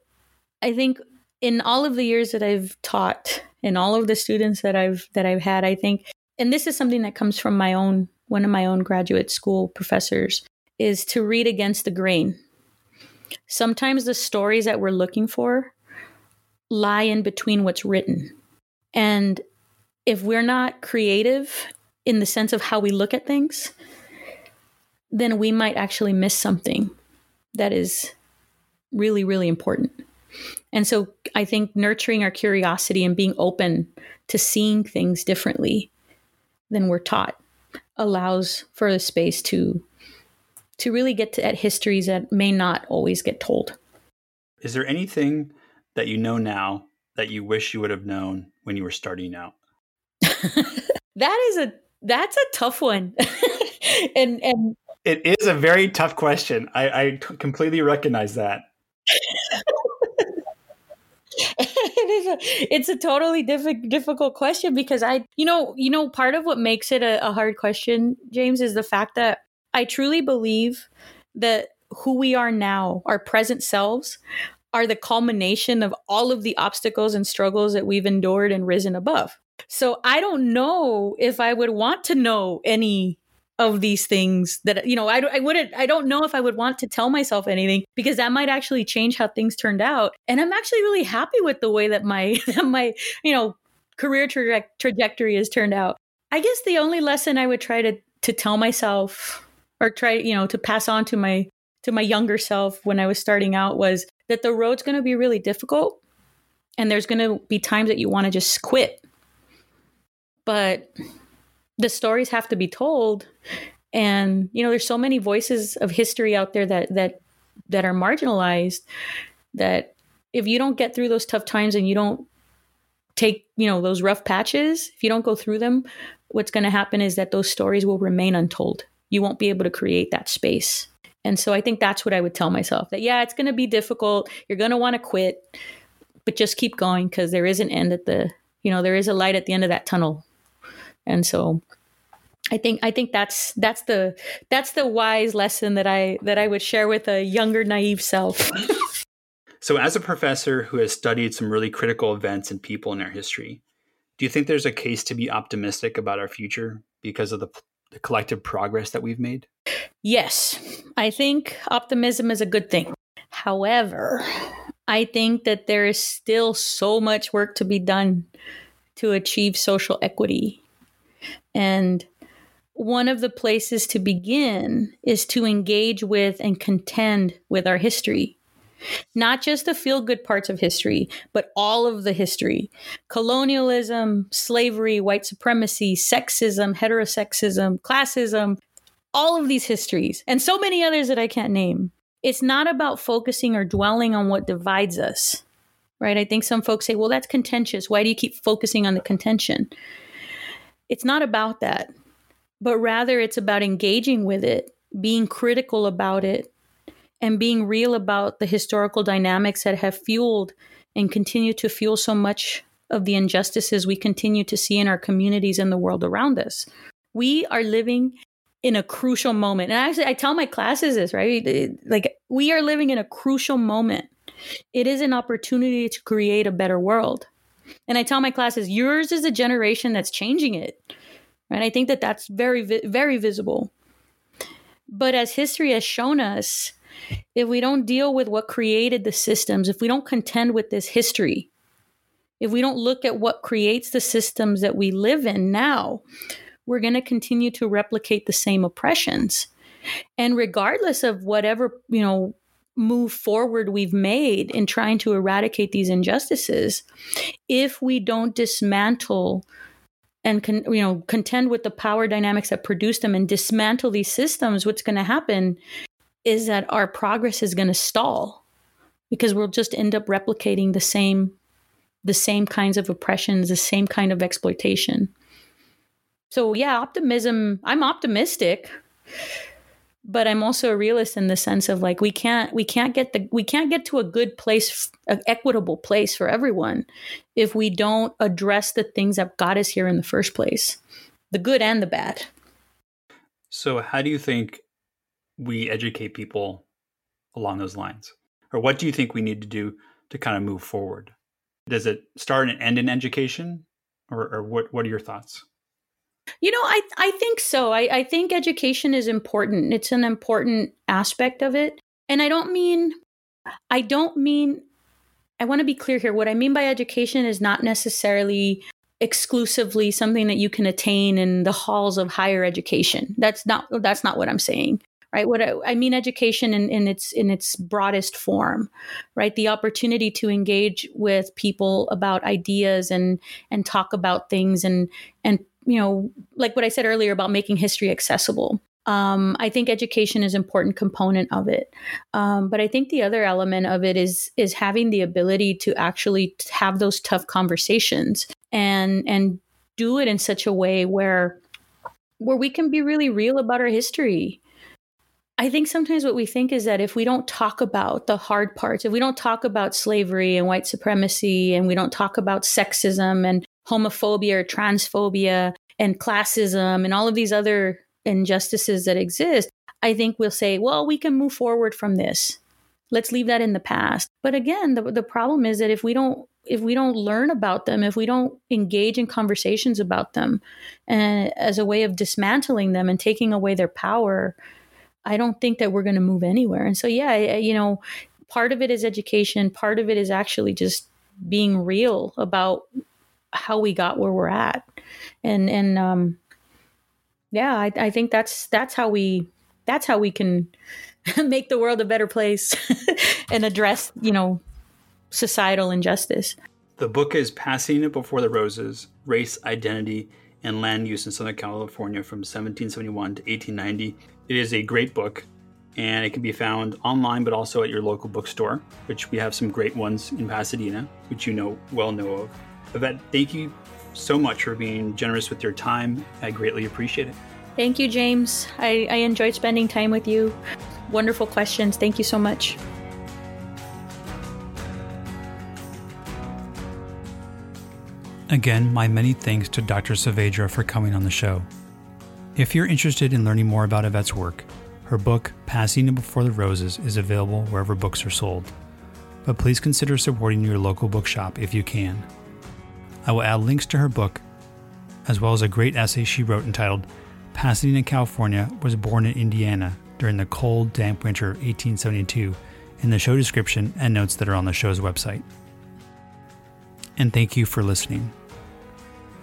Speaker 2: I think in all of the years that I've taught and all of the students that I've that I've had, I think and this is something that comes from my own one of my own graduate school professors is to read against the grain. Sometimes the stories that we're looking for lie in between what's written. And if we're not creative in the sense of how we look at things, then we might actually miss something that is really, really important. And so I think nurturing our curiosity and being open to seeing things differently than we're taught allows for a space to to really get to, at histories that may not always get told.
Speaker 1: Is there anything that you know now that you wish you would have known when you were starting out? <laughs>
Speaker 2: that is a That's a tough one. <laughs> and and
Speaker 1: it is a very tough question. I, I t- completely recognize that. <laughs>
Speaker 2: it is a it's a totally diff- difficult question because I you know you know part of what makes it a, a hard question, James, is the fact that I truly believe that who we are now, our present selves, are the culmination of all of the obstacles and struggles that we've endured and risen above. So I don't know if I would want to know any of these things that you know I, I wouldn't i don't know if i would want to tell myself anything because that might actually change how things turned out. And i'm actually really happy with the way that my <laughs> that my you know career traje- trajectory has turned out. I guess the only lesson i would try to to tell myself or try you know to pass on to my to my younger self when i was starting out was that the road's going to be really difficult and there's going to be times that you want to just quit but the stories have to be told. And you know there's so many voices of history out there that that that are marginalized that if you don't get through those tough times and you don't take you know those rough patches if you don't go through them what's going to happen is that those stories will remain untold. You won't be able to create that space. And so i think that's what i would tell myself that yeah it's going to be difficult. You're going to want to quit but just keep going because there is an end at the you know there is a light at the end of that tunnel and so I think I think that's that's the that's the wise lesson that I that I would share with a younger naive self. <laughs>
Speaker 1: so as a professor who has studied some really critical events and people in our history, do you think there's a case to be optimistic about our future because of the, the collective progress that we've made?
Speaker 2: Yes. I think optimism is a good thing. However, I think that there is still so much work to be done to achieve social equity and one of the places to begin is to engage with and contend with our history. Not just the feel good parts of history, but all of the history colonialism, slavery, white supremacy, sexism, heterosexism, classism, all of these histories, and so many others that I can't name. It's not about focusing or dwelling on what divides us, right? I think some folks say, well, that's contentious. Why do you keep focusing on the contention? It's not about that, but rather it's about engaging with it, being critical about it, and being real about the historical dynamics that have fueled and continue to fuel so much of the injustices we continue to see in our communities and the world around us. We are living in a crucial moment. And actually, I tell my classes this, right? Like, we are living in a crucial moment. It is an opportunity to create a better world. And I tell my classes, yours is a generation that's changing it. And I think that that's very, very visible. But as history has shown us, if we don't deal with what created the systems, if we don't contend with this history, if we don't look at what creates the systems that we live in now, we're going to continue to replicate the same oppressions. And regardless of whatever, you know, move forward we've made in trying to eradicate these injustices if we don't dismantle and con, you know contend with the power dynamics that produce them and dismantle these systems what's going to happen is that our progress is going to stall because we'll just end up replicating the same the same kinds of oppressions the same kind of exploitation. So yeah optimism i'm optimistic but I'm also a realist in the sense of like we can't we can't get the we can't get to a good place, an equitable place for everyone, if we don't address the things that got us here in the first place, the good and the bad.
Speaker 1: So, how do you think we educate people along those lines, or what do you think we need to do to kind of move forward? Does it start and end in education, or, or what? What are your thoughts?
Speaker 2: You know, I I think so. I, I think education is important. It's an important aspect of it. And I don't mean I don't mean I want to be clear here. What I mean by education is not necessarily exclusively something that you can attain in the halls of higher education. That's not that's not what I'm saying. Right. What I, I mean education in, in its in its broadest form, right? The opportunity to engage with people about ideas and and talk about things and and you know, like what I said earlier about making history accessible. Um, I think education is an important component of it, um, but I think the other element of it is is having the ability to actually have those tough conversations and and do it in such a way where where we can be really real about our history. I think sometimes what we think is that if we don't talk about the hard parts, if we don't talk about slavery and white supremacy, and we don't talk about sexism and homophobia or transphobia and classism and all of these other injustices that exist, I think we'll say, well, we can move forward from this. Let's leave that in the past. But again, the, the problem is that if we don't if we don't learn about them, if we don't engage in conversations about them and as a way of dismantling them and taking away their power, I don't think that we're going to move anywhere. And so, yeah, you know, part of it is education, part of it is actually just being real about how we got where we're at. And, and, um, yeah, I, I think that's, that's how we, that's how we can <laughs> make the world a better place <laughs> and address, you know, societal injustice.
Speaker 1: The book is Pasadena Before the Roses Race, Identity, and Land Use in Southern California from 1771 to 1890. It is a great book and it can be found online but also at your local bookstore, which we have some great ones in Pasadena, which you know well know of. Yvette, thank you so much for being generous with your time. I greatly appreciate it.
Speaker 2: Thank you, James. I, I enjoyed spending time with you. Wonderful questions. Thank you so much.
Speaker 1: Again, my many thanks to Dr. Saavedra for coming on the show. If you're interested in learning more about Yvette's work, her book, Pasadena Before the Roses, is available wherever books are sold. But please consider supporting your local bookshop if you can. I will add links to her book, as well as a great essay she wrote entitled Pasadena, California was born in Indiana during the cold, damp winter of 1872 in the show description and notes that are on the show's website and thank you for listening.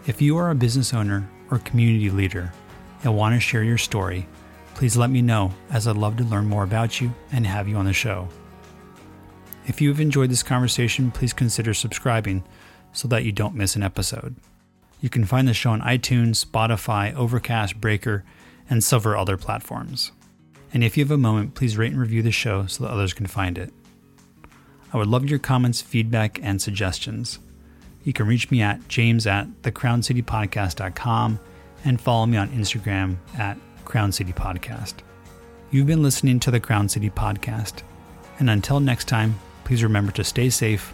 Speaker 1: If you are a business owner or community leader and want to share your story, please let me know as I'd love to learn more about you and have you on the show. If you have enjoyed this conversation, please consider subscribing so that you don't miss an episode. You can find the show on iTunes, Spotify, Overcast, Breaker, and several other platforms. And if you have a moment, please rate and review the show so that others can find it. I would love your comments, feedback, and suggestions. You can reach me at james at thecrowncitypodcast.com and follow me on Instagram at Crown City Podcast. You've been listening to the Crown City Podcast. And until next time, please remember to stay safe,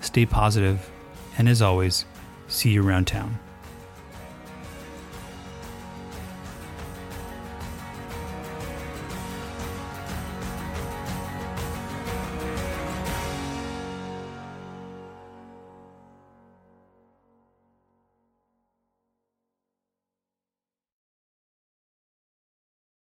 Speaker 1: stay positive, and as always, see you around town.